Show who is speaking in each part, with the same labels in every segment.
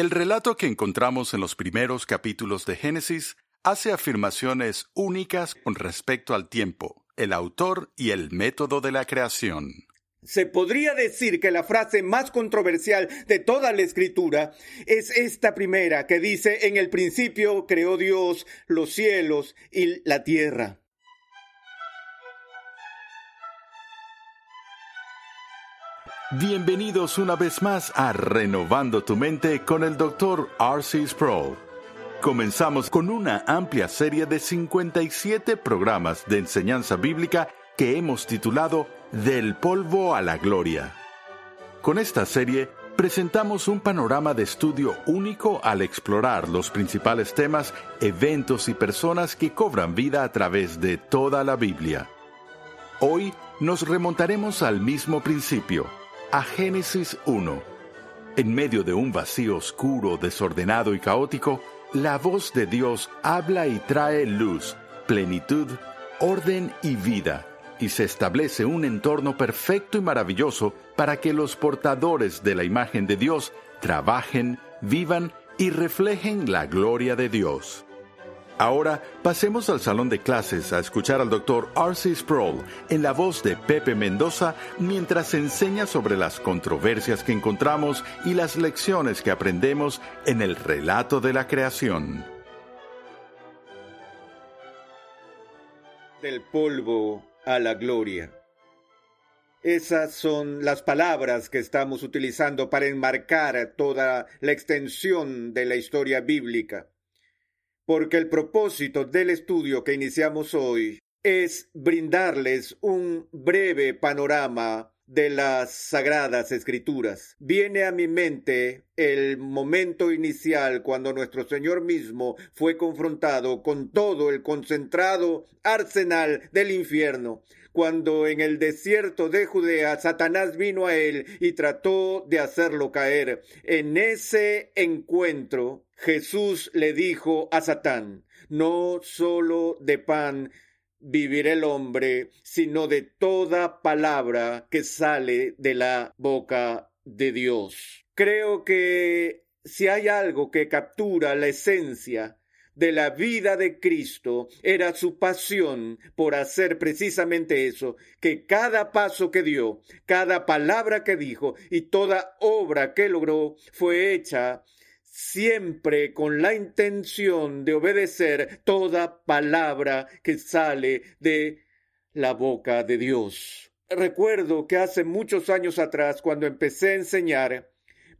Speaker 1: El relato que encontramos en los primeros capítulos de Génesis hace afirmaciones únicas con respecto al tiempo, el autor y el método de la creación.
Speaker 2: Se podría decir que la frase más controversial de toda la escritura es esta primera que dice, en el principio creó Dios los cielos y la tierra.
Speaker 1: Bienvenidos una vez más a Renovando tu mente con el Dr. R.C. Sproul. Comenzamos con una amplia serie de 57 programas de enseñanza bíblica que hemos titulado Del polvo a la gloria. Con esta serie presentamos un panorama de estudio único al explorar los principales temas, eventos y personas que cobran vida a través de toda la Biblia. Hoy nos remontaremos al mismo principio a Génesis 1. En medio de un vacío oscuro, desordenado y caótico, la voz de Dios habla y trae luz, plenitud, orden y vida, y se establece un entorno perfecto y maravilloso para que los portadores de la imagen de Dios trabajen, vivan y reflejen la gloria de Dios. Ahora pasemos al salón de clases a escuchar al doctor R.C. Sproul en la voz de Pepe Mendoza mientras enseña sobre las controversias que encontramos y las lecciones que aprendemos en el relato de la creación.
Speaker 2: Del polvo a la gloria. Esas son las palabras que estamos utilizando para enmarcar toda la extensión de la historia bíblica porque el propósito del estudio que iniciamos hoy es brindarles un breve panorama de las sagradas escrituras. Viene a mi mente el momento inicial cuando nuestro Señor mismo fue confrontado con todo el concentrado arsenal del infierno, cuando en el desierto de Judea Satanás vino a él y trató de hacerlo caer. En ese encuentro Jesús le dijo a Satán, no solo de pan vivirá el hombre, sino de toda palabra que sale de la boca de Dios. Creo que si hay algo que captura la esencia de la vida de Cristo era su pasión por hacer precisamente eso, que cada paso que dio, cada palabra que dijo y toda obra que logró fue hecha siempre con la intención de obedecer toda palabra que sale de la boca de Dios. Recuerdo que hace muchos años atrás, cuando empecé a enseñar,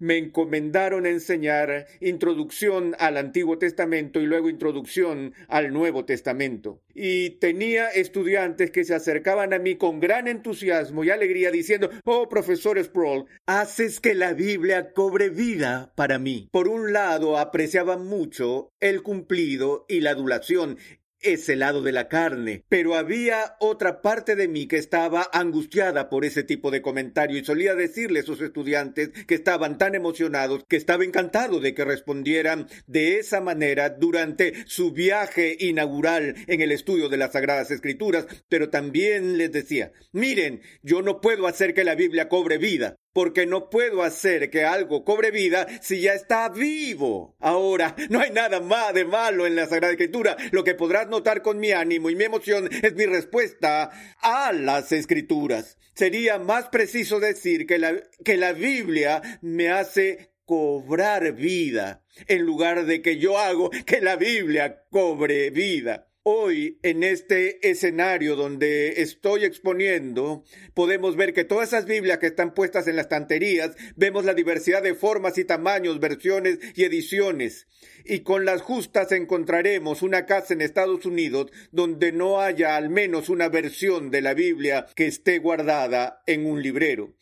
Speaker 2: me encomendaron enseñar introducción al Antiguo Testamento y luego introducción al Nuevo Testamento. Y tenía estudiantes que se acercaban a mí con gran entusiasmo y alegría diciendo, oh profesor Sproul, haces que la Biblia cobre vida para mí. Por un lado, apreciaban mucho el cumplido y la adulación ese lado de la carne. Pero había otra parte de mí que estaba angustiada por ese tipo de comentario y solía decirle a sus estudiantes que estaban tan emocionados que estaba encantado de que respondieran de esa manera durante su viaje inaugural en el estudio de las Sagradas Escrituras, pero también les decía, miren, yo no puedo hacer que la Biblia cobre vida, porque no puedo hacer que algo cobre vida si ya está vivo. Ahora, no hay nada más de malo en la Sagrada Escritura. Lo que podrás notar con mi ánimo y mi emoción es mi respuesta a las Escrituras. Sería más preciso decir que la, que la Biblia me hace cobrar vida, en lugar de que yo hago que la Biblia cobre vida. Hoy, en este escenario donde estoy exponiendo, podemos ver que todas esas Biblias que están puestas en las estanterías, vemos la diversidad de formas y tamaños, versiones y ediciones. Y con las justas encontraremos una casa en Estados Unidos donde no haya al menos una versión de la Biblia que esté guardada en un librero.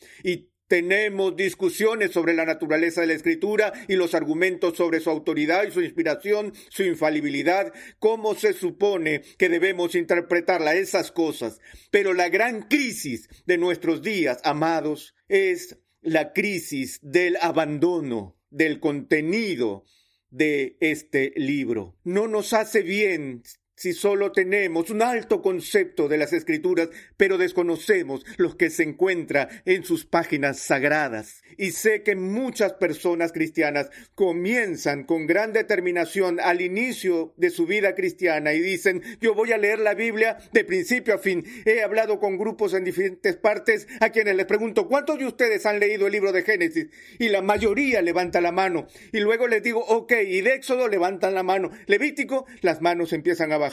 Speaker 2: Tenemos discusiones sobre la naturaleza de la escritura y los argumentos sobre su autoridad y su inspiración, su infalibilidad, cómo se supone que debemos interpretarla, esas cosas. Pero la gran crisis de nuestros días, amados, es la crisis del abandono del contenido de este libro. No nos hace bien si solo tenemos un alto concepto de las escrituras, pero desconocemos los que se encuentra en sus páginas sagradas. Y sé que muchas personas cristianas comienzan con gran determinación al inicio de su vida cristiana y dicen, yo voy a leer la Biblia de principio a fin. He hablado con grupos en diferentes partes a quienes les pregunto, ¿cuántos de ustedes han leído el libro de Génesis? Y la mayoría levanta la mano. Y luego les digo, ok, y de Éxodo levantan la mano. Levítico, las manos empiezan a bajar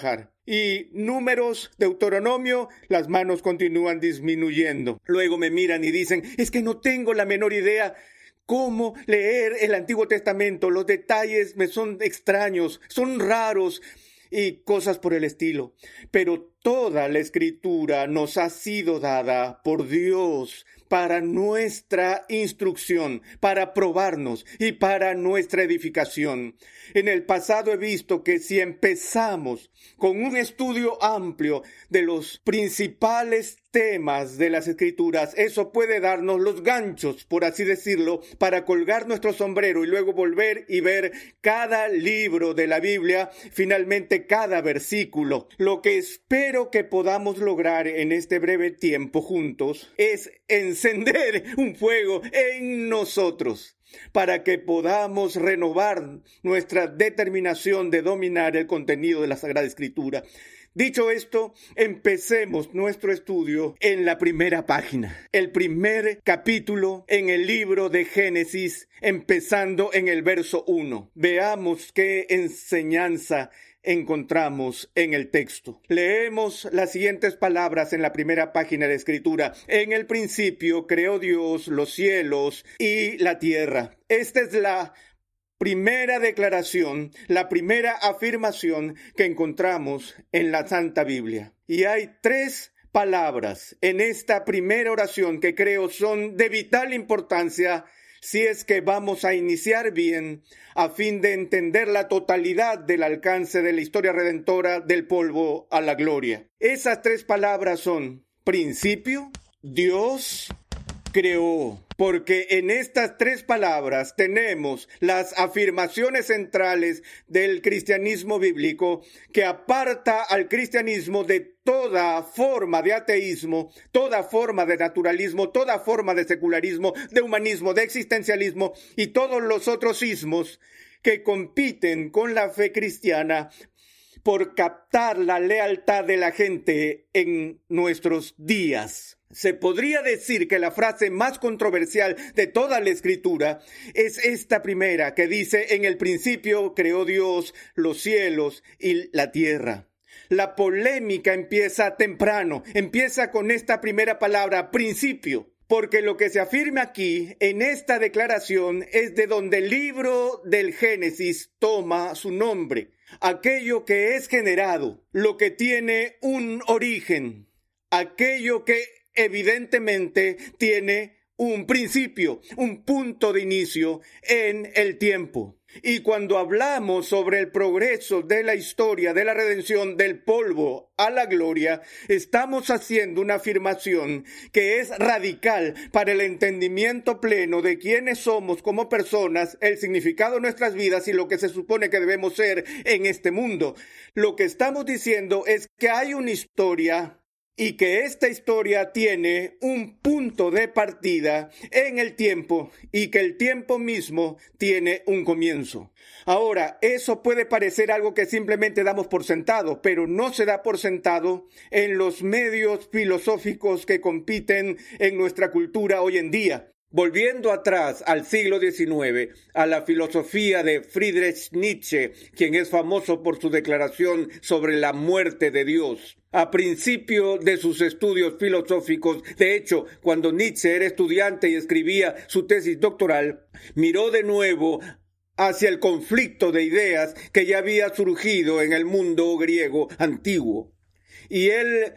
Speaker 2: y números, Deuteronomio, las manos continúan disminuyendo. Luego me miran y dicen, es que no tengo la menor idea cómo leer el Antiguo Testamento. Los detalles me son extraños, son raros y cosas por el estilo. Pero toda la escritura nos ha sido dada por Dios para nuestra instrucción, para probarnos y para nuestra edificación. En el pasado he visto que si empezamos con un estudio amplio de los principales temas de las escrituras, eso puede darnos los ganchos, por así decirlo, para colgar nuestro sombrero y luego volver y ver cada libro de la Biblia, finalmente cada versículo. Lo que espero que podamos lograr en este breve tiempo juntos es encender un fuego en nosotros para que podamos renovar nuestra determinación de dominar el contenido de la Sagrada Escritura. Dicho esto, empecemos nuestro estudio en la primera página, el primer capítulo en el libro de Génesis, empezando en el verso 1. Veamos qué enseñanza encontramos en el texto. Leemos las siguientes palabras en la primera página de escritura. En el principio creó Dios los cielos y la tierra. Esta es la primera declaración, la primera afirmación que encontramos en la Santa Biblia. Y hay tres palabras en esta primera oración que creo son de vital importancia si es que vamos a iniciar bien a fin de entender la totalidad del alcance de la historia redentora del polvo a la gloria. Esas tres palabras son principio, Dios creó. Porque en estas tres palabras tenemos las afirmaciones centrales del cristianismo bíblico que aparta al cristianismo de toda forma de ateísmo, toda forma de naturalismo, toda forma de secularismo, de humanismo, de existencialismo y todos los otros ismos que compiten con la fe cristiana por captar la lealtad de la gente en nuestros días. Se podría decir que la frase más controversial de toda la escritura es esta primera que dice, en el principio creó Dios los cielos y la tierra. La polémica empieza temprano, empieza con esta primera palabra, principio, porque lo que se afirma aquí en esta declaración es de donde el libro del Génesis toma su nombre, aquello que es generado, lo que tiene un origen, aquello que evidentemente tiene un principio, un punto de inicio en el tiempo. Y cuando hablamos sobre el progreso de la historia de la redención del polvo a la gloria, estamos haciendo una afirmación que es radical para el entendimiento pleno de quiénes somos como personas, el significado de nuestras vidas y lo que se supone que debemos ser en este mundo. Lo que estamos diciendo es que hay una historia y que esta historia tiene un punto de partida en el tiempo y que el tiempo mismo tiene un comienzo. Ahora, eso puede parecer algo que simplemente damos por sentado, pero no se da por sentado en los medios filosóficos que compiten en nuestra cultura hoy en día. Volviendo atrás al siglo XIX, a la filosofía de Friedrich Nietzsche, quien es famoso por su declaración sobre la muerte de Dios. A principio de sus estudios filosóficos, de hecho, cuando Nietzsche era estudiante y escribía su tesis doctoral, miró de nuevo hacia el conflicto de ideas que ya había surgido en el mundo griego antiguo. Y él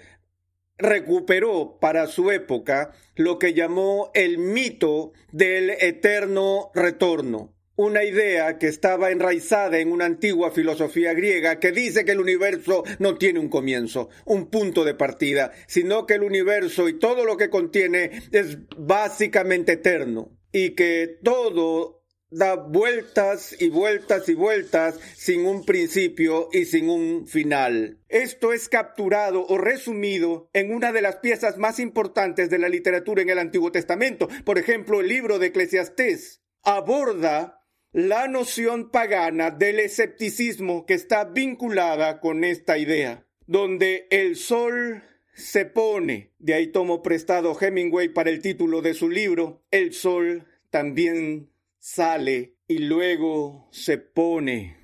Speaker 2: recuperó para su época lo que llamó el mito del eterno retorno, una idea que estaba enraizada en una antigua filosofía griega que dice que el universo no tiene un comienzo, un punto de partida, sino que el universo y todo lo que contiene es básicamente eterno y que todo da vueltas y vueltas y vueltas sin un principio y sin un final. Esto es capturado o resumido en una de las piezas más importantes de la literatura en el Antiguo Testamento. Por ejemplo, el libro de Eclesiastés aborda la noción pagana del escepticismo que está vinculada con esta idea, donde el sol se pone, de ahí tomo prestado Hemingway para el título de su libro, el sol también sale y luego se pone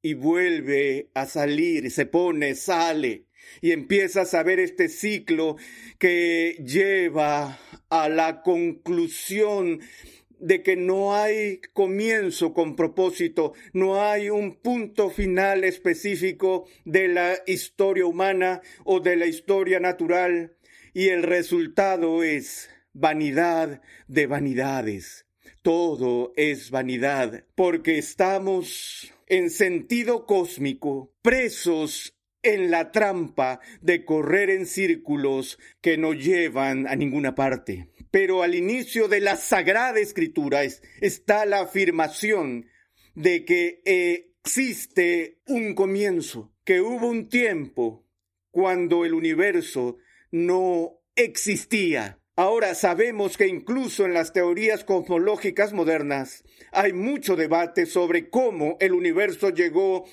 Speaker 2: y vuelve a salir, se pone, sale y empiezas a ver este ciclo que lleva a la conclusión de que no hay comienzo con propósito, no hay un punto final específico de la historia humana o de la historia natural, y el resultado es vanidad de vanidades. Todo es vanidad, porque estamos en sentido cósmico, presos en la trampa de correr en círculos que no llevan a ninguna parte. Pero al inicio de la Sagrada Escritura está la afirmación de que existe un comienzo, que hubo un tiempo cuando el universo no existía Ahora sabemos que incluso en las teorías cosmológicas modernas hay mucho debate sobre cómo el universo llegó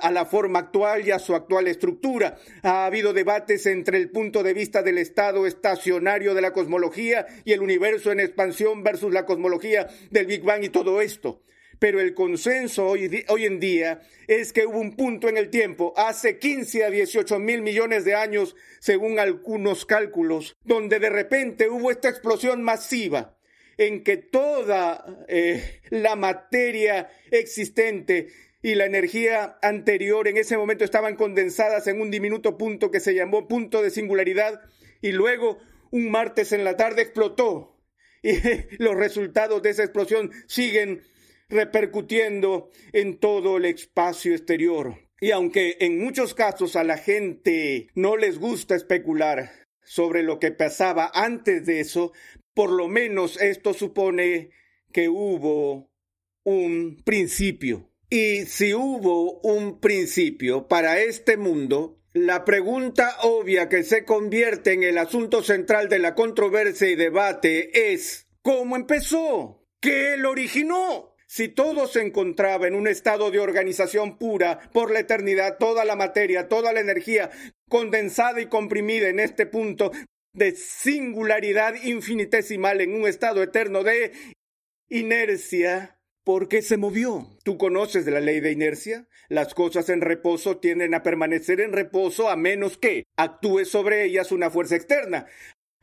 Speaker 2: a la forma actual y a su actual estructura. Ha habido debates entre el punto de vista del estado estacionario de la cosmología y el universo en expansión versus la cosmología del Big Bang y todo esto pero el consenso hoy, en día es que hubo un punto en el tiempo, hace 15 a 18 mil millones de años, según algunos cálculos, donde de repente hubo esta explosión masiva en que toda eh, la materia existente y la energía anterior en ese momento estaban condensadas en un diminuto punto que se llamó punto de singularidad y luego un martes en la tarde explotó y los resultados de esa explosión siguen repercutiendo en todo el espacio exterior. Y aunque en muchos casos a la gente no les gusta especular sobre lo que pasaba antes de eso, por lo menos esto supone que hubo un principio. Y si hubo un principio para este mundo, la pregunta obvia que se convierte en el asunto central de la controversia y debate es ¿cómo empezó? ¿Qué lo originó? Si todo se encontraba en un estado de organización pura por la eternidad, toda la materia, toda la energía condensada y comprimida en este punto de singularidad infinitesimal en un estado eterno de inercia, ¿por qué se movió? ¿Tú conoces la ley de inercia? Las cosas en reposo tienden a permanecer en reposo a menos que actúe sobre ellas una fuerza externa.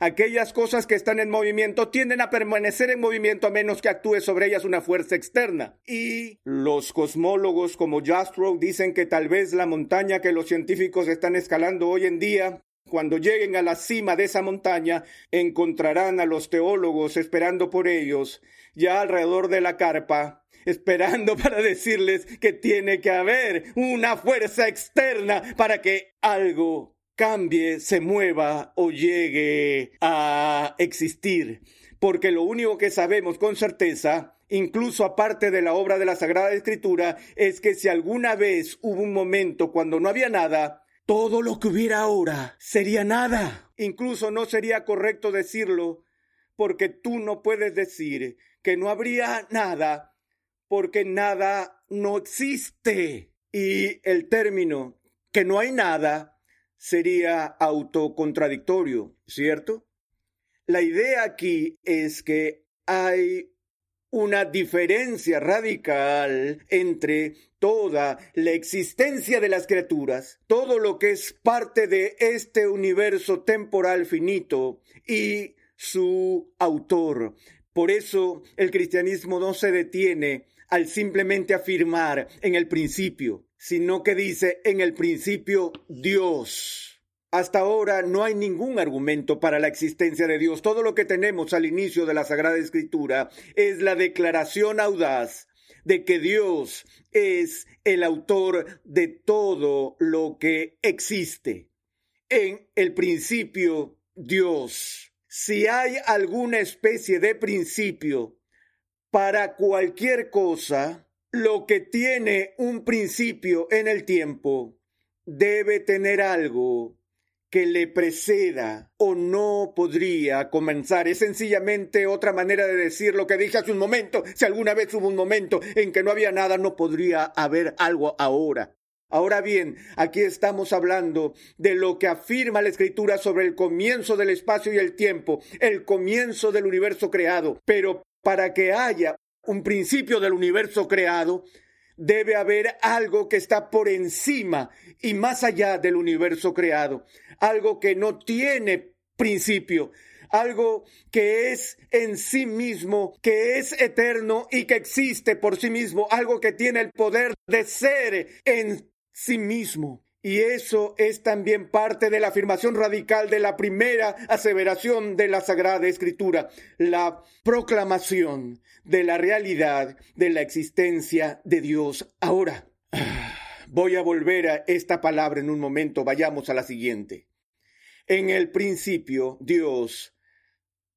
Speaker 2: Aquellas cosas que están en movimiento tienden a permanecer en movimiento a menos que actúe sobre ellas una fuerza externa. Y los cosmólogos como Jastrow dicen que tal vez la montaña que los científicos están escalando hoy en día cuando lleguen a la cima de esa montaña, encontrarán a los teólogos esperando por ellos, ya alrededor de la carpa, esperando para decirles que tiene que haber una fuerza externa para que algo cambie, se mueva o llegue a existir. Porque lo único que sabemos con certeza, incluso aparte de la obra de la Sagrada Escritura, es que si alguna vez hubo un momento cuando no había nada, todo lo que hubiera ahora sería nada. Incluso no sería correcto decirlo, porque tú no puedes decir que no habría nada, porque nada no existe. Y el término que no hay nada sería autocontradictorio, ¿cierto? La idea aquí es que hay una diferencia radical entre toda la existencia de las criaturas, todo lo que es parte de este universo temporal finito y su autor. Por eso el cristianismo no se detiene al simplemente afirmar en el principio, sino que dice en el principio Dios. Hasta ahora no hay ningún argumento para la existencia de Dios. Todo lo que tenemos al inicio de la Sagrada Escritura es la declaración audaz de que Dios es el autor de todo lo que existe. En el principio, Dios. Si hay alguna especie de principio para cualquier cosa, lo que tiene un principio en el tiempo debe tener algo que le preceda o no podría comenzar. Es sencillamente otra manera de decir lo que dije hace un momento. Si alguna vez hubo un momento en que no había nada, no podría haber algo ahora. Ahora bien, aquí estamos hablando de lo que afirma la escritura sobre el comienzo del espacio y el tiempo, el comienzo del universo creado. Pero para que haya un principio del universo creado, debe haber algo que está por encima y más allá del universo creado, algo que no tiene principio, algo que es en sí mismo, que es eterno y que existe por sí mismo, algo que tiene el poder de ser en sí mismo. Y eso es también parte de la afirmación radical de la primera aseveración de la Sagrada Escritura, la proclamación de la realidad de la existencia de Dios. Ahora, voy a volver a esta palabra en un momento, vayamos a la siguiente. En el principio, Dios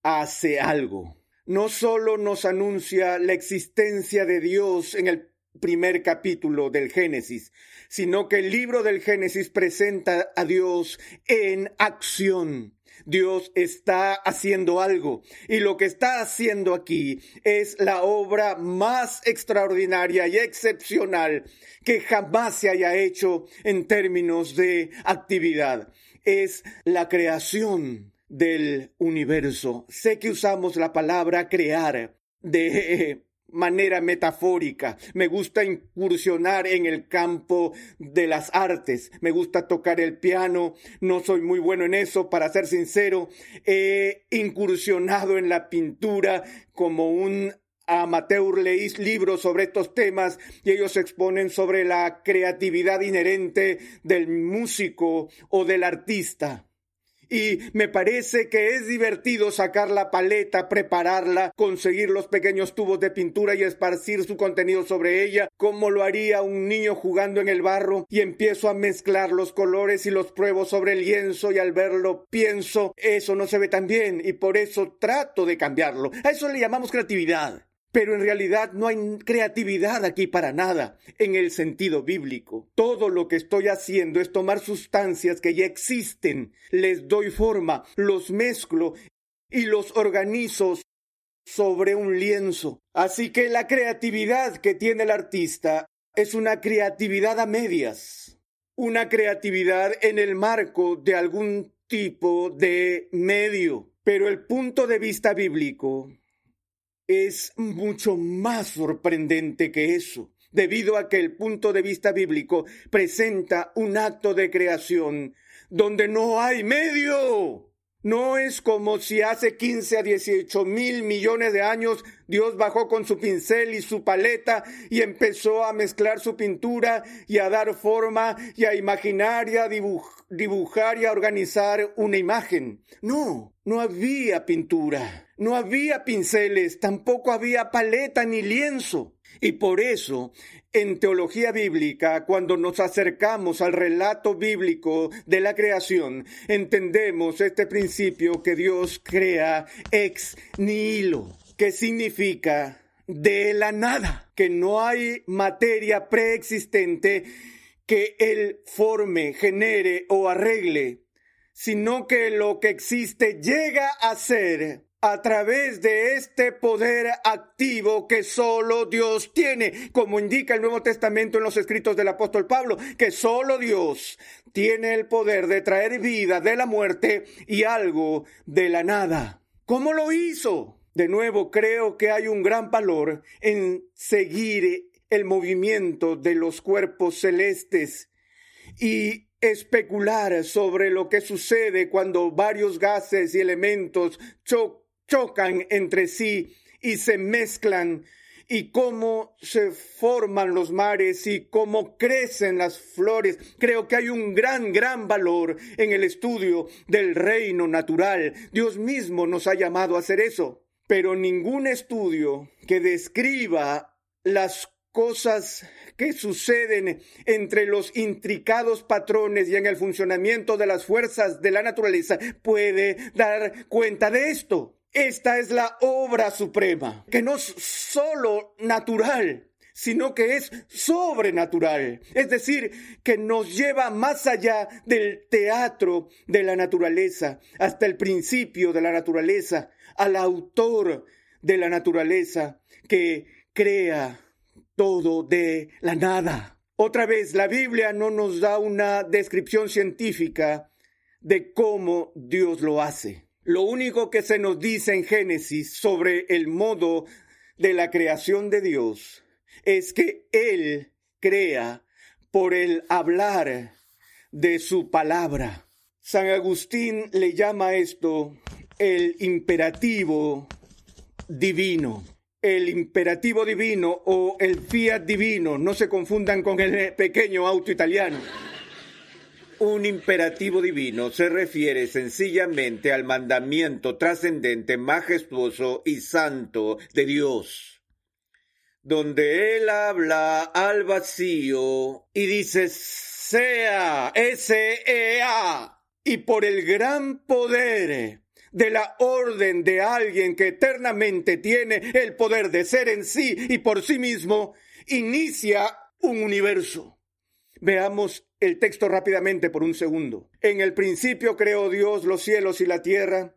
Speaker 2: hace algo. No solo nos anuncia la existencia de Dios en el primer capítulo del Génesis, sino que el libro del Génesis presenta a Dios en acción. Dios está haciendo algo y lo que está haciendo aquí es la obra más extraordinaria y excepcional que jamás se haya hecho en términos de actividad. Es la creación del universo. Sé que usamos la palabra crear de manera metafórica. Me gusta incursionar en el campo de las artes. Me gusta tocar el piano. No soy muy bueno en eso, para ser sincero. He incursionado en la pintura como un amateur leí libros sobre estos temas y ellos exponen sobre la creatividad inherente del músico o del artista. Y me parece que es divertido sacar la paleta, prepararla, conseguir los pequeños tubos de pintura y esparcir su contenido sobre ella, como lo haría un niño jugando en el barro, y empiezo a mezclar los colores y los pruebo sobre el lienzo y al verlo pienso, eso no se ve tan bien y por eso trato de cambiarlo. A eso le llamamos creatividad. Pero en realidad no hay creatividad aquí para nada, en el sentido bíblico. Todo lo que estoy haciendo es tomar sustancias que ya existen, les doy forma, los mezclo y los organizo sobre un lienzo. Así que la creatividad que tiene el artista es una creatividad a medias, una creatividad en el marco de algún tipo de medio. Pero el punto de vista bíblico es mucho más sorprendente que eso, debido a que el punto de vista bíblico presenta un acto de creación donde no hay medio. No es como si hace 15 a 18 mil millones de años Dios bajó con su pincel y su paleta y empezó a mezclar su pintura y a dar forma y a imaginar y a dibujar y a organizar una imagen. No, no había pintura, no había pinceles, tampoco había paleta ni lienzo. Y por eso, en teología bíblica, cuando nos acercamos al relato bíblico de la creación, entendemos este principio que Dios crea ex nihilo, que significa de la nada, que no hay materia preexistente que Él forme, genere o arregle, sino que lo que existe llega a ser a través de este poder activo que solo Dios tiene, como indica el Nuevo Testamento en los escritos del apóstol Pablo, que solo Dios tiene el poder de traer vida de la muerte y algo de la nada. ¿Cómo lo hizo? De nuevo, creo que hay un gran valor en seguir el movimiento de los cuerpos celestes y especular sobre lo que sucede cuando varios gases y elementos chocan chocan entre sí y se mezclan y cómo se forman los mares y cómo crecen las flores. Creo que hay un gran, gran valor en el estudio del reino natural. Dios mismo nos ha llamado a hacer eso. Pero ningún estudio que describa las cosas que suceden entre los intricados patrones y en el funcionamiento de las fuerzas de la naturaleza puede dar cuenta de esto. Esta es la obra suprema, que no es solo natural, sino que es sobrenatural. Es decir, que nos lleva más allá del teatro de la naturaleza, hasta el principio de la naturaleza, al autor de la naturaleza que crea todo de la nada. Otra vez, la Biblia no nos da una descripción científica de cómo Dios lo hace. Lo único que se nos dice en Génesis sobre el modo de la creación de Dios es que Él crea por el hablar de su palabra. San Agustín le llama esto el imperativo divino. El imperativo divino o el fiat divino, no se confundan con el pequeño auto italiano. Un imperativo divino se refiere sencillamente al mandamiento trascendente, majestuoso y santo de Dios, donde Él habla al vacío y dice, sea, S-E-A, y por el gran poder de la orden de alguien que eternamente tiene el poder de ser en sí y por sí mismo, inicia un universo. Veamos el texto rápidamente por un segundo. En el principio creó Dios los cielos y la tierra,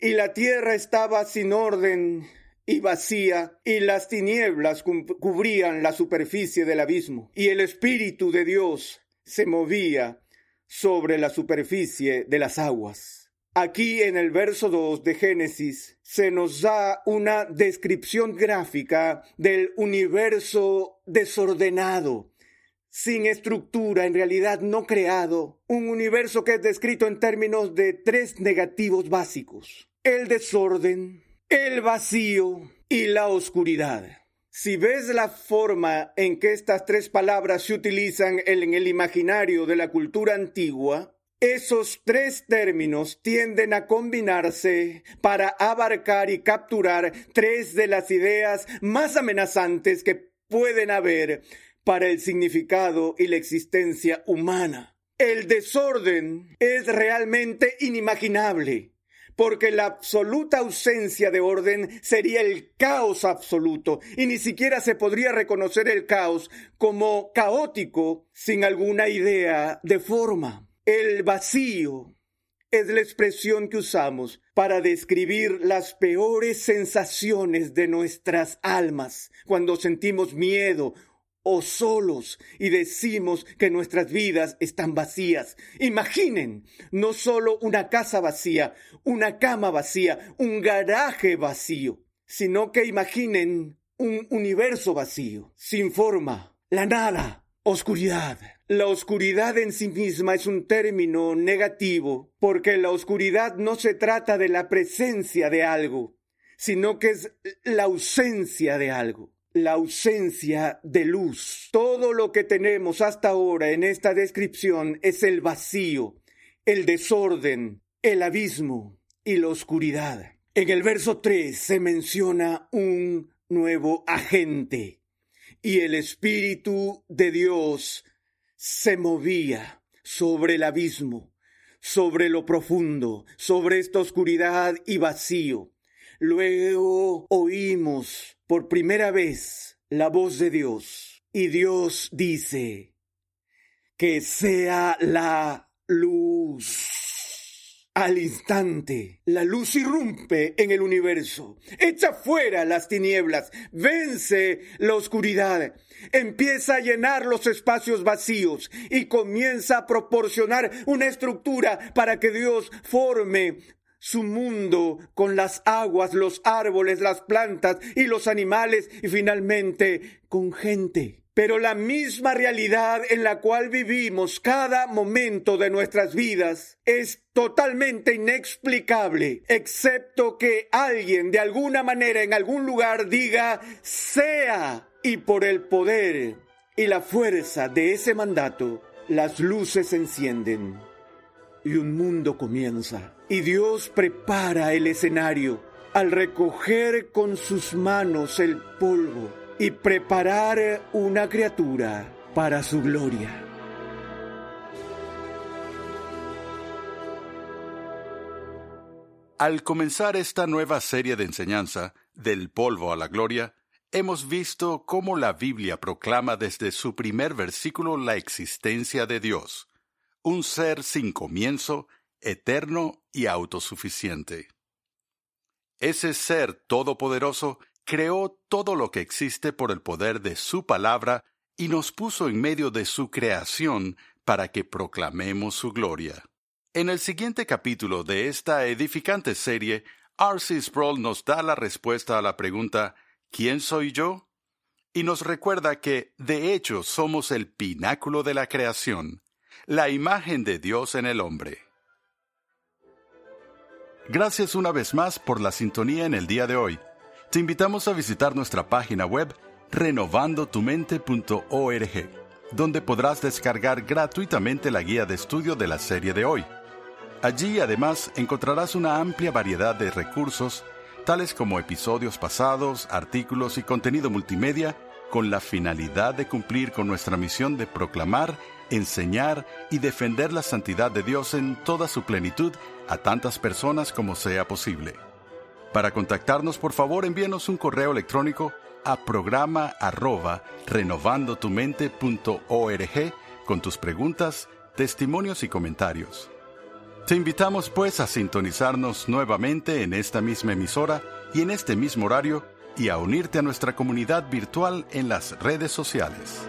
Speaker 2: y la tierra estaba sin orden y vacía, y las tinieblas cubrían la superficie del abismo, y el Espíritu de Dios se movía sobre la superficie de las aguas. Aquí en el verso 2 de Génesis se nos da una descripción gráfica del universo desordenado, sin estructura, en realidad no creado, un universo que es descrito en términos de tres negativos básicos, el desorden, el vacío y la oscuridad. Si ves la forma en que estas tres palabras se utilizan en el imaginario de la cultura antigua, esos tres términos tienden a combinarse para abarcar y capturar tres de las ideas más amenazantes que pueden haber para el significado y la existencia humana. El desorden es realmente inimaginable, porque la absoluta ausencia de orden sería el caos absoluto, y ni siquiera se podría reconocer el caos como caótico sin alguna idea de forma. El vacío es la expresión que usamos para describir las peores sensaciones de nuestras almas cuando sentimos miedo o solos y decimos que nuestras vidas están vacías. Imaginen, no solo una casa vacía, una cama vacía, un garaje vacío, sino que imaginen un universo vacío, sin forma, la nada, oscuridad. La oscuridad en sí misma es un término negativo, porque la oscuridad no se trata de la presencia de algo, sino que es la ausencia de algo la ausencia de luz. Todo lo que tenemos hasta ahora en esta descripción es el vacío, el desorden, el abismo y la oscuridad. En el verso 3 se menciona un nuevo agente y el Espíritu de Dios se movía sobre el abismo, sobre lo profundo, sobre esta oscuridad y vacío. Luego oímos por primera vez la voz de Dios y Dios dice que sea la luz. Al instante, la luz irrumpe en el universo, echa fuera las tinieblas, vence la oscuridad, empieza a llenar los espacios vacíos y comienza a proporcionar una estructura para que Dios forme su mundo con las aguas, los árboles, las plantas y los animales y finalmente con gente. Pero la misma realidad en la cual vivimos cada momento de nuestras vidas es totalmente inexplicable, excepto que alguien de alguna manera en algún lugar diga sea y por el poder y la fuerza de ese mandato las luces se encienden y un mundo comienza. Y Dios prepara el escenario al recoger con sus manos el polvo y preparar una criatura para su gloria.
Speaker 1: Al comenzar esta nueva serie de enseñanza, del polvo a la gloria, hemos visto cómo la Biblia proclama desde su primer versículo la existencia de Dios, un ser sin comienzo, eterno y autosuficiente. Ese ser todopoderoso creó todo lo que existe por el poder de su palabra y nos puso en medio de su creación para que proclamemos su gloria. En el siguiente capítulo de esta edificante serie, R.C. Sproul nos da la respuesta a la pregunta ¿Quién soy yo? y nos recuerda que, de hecho, somos el pináculo de la creación, la imagen de Dios en el hombre. Gracias una vez más por la sintonía en el día de hoy. Te invitamos a visitar nuestra página web renovandotumente.org, donde podrás descargar gratuitamente la guía de estudio de la serie de hoy. Allí además encontrarás una amplia variedad de recursos, tales como episodios pasados, artículos y contenido multimedia, con la finalidad de cumplir con nuestra misión de proclamar, enseñar y defender la santidad de Dios en toda su plenitud a tantas personas como sea posible. Para contactarnos, por favor, envíenos un correo electrónico a programa renovandotumente.org con tus preguntas, testimonios y comentarios. Te invitamos pues a sintonizarnos nuevamente en esta misma emisora y en este mismo horario y a unirte a nuestra comunidad virtual en las redes sociales.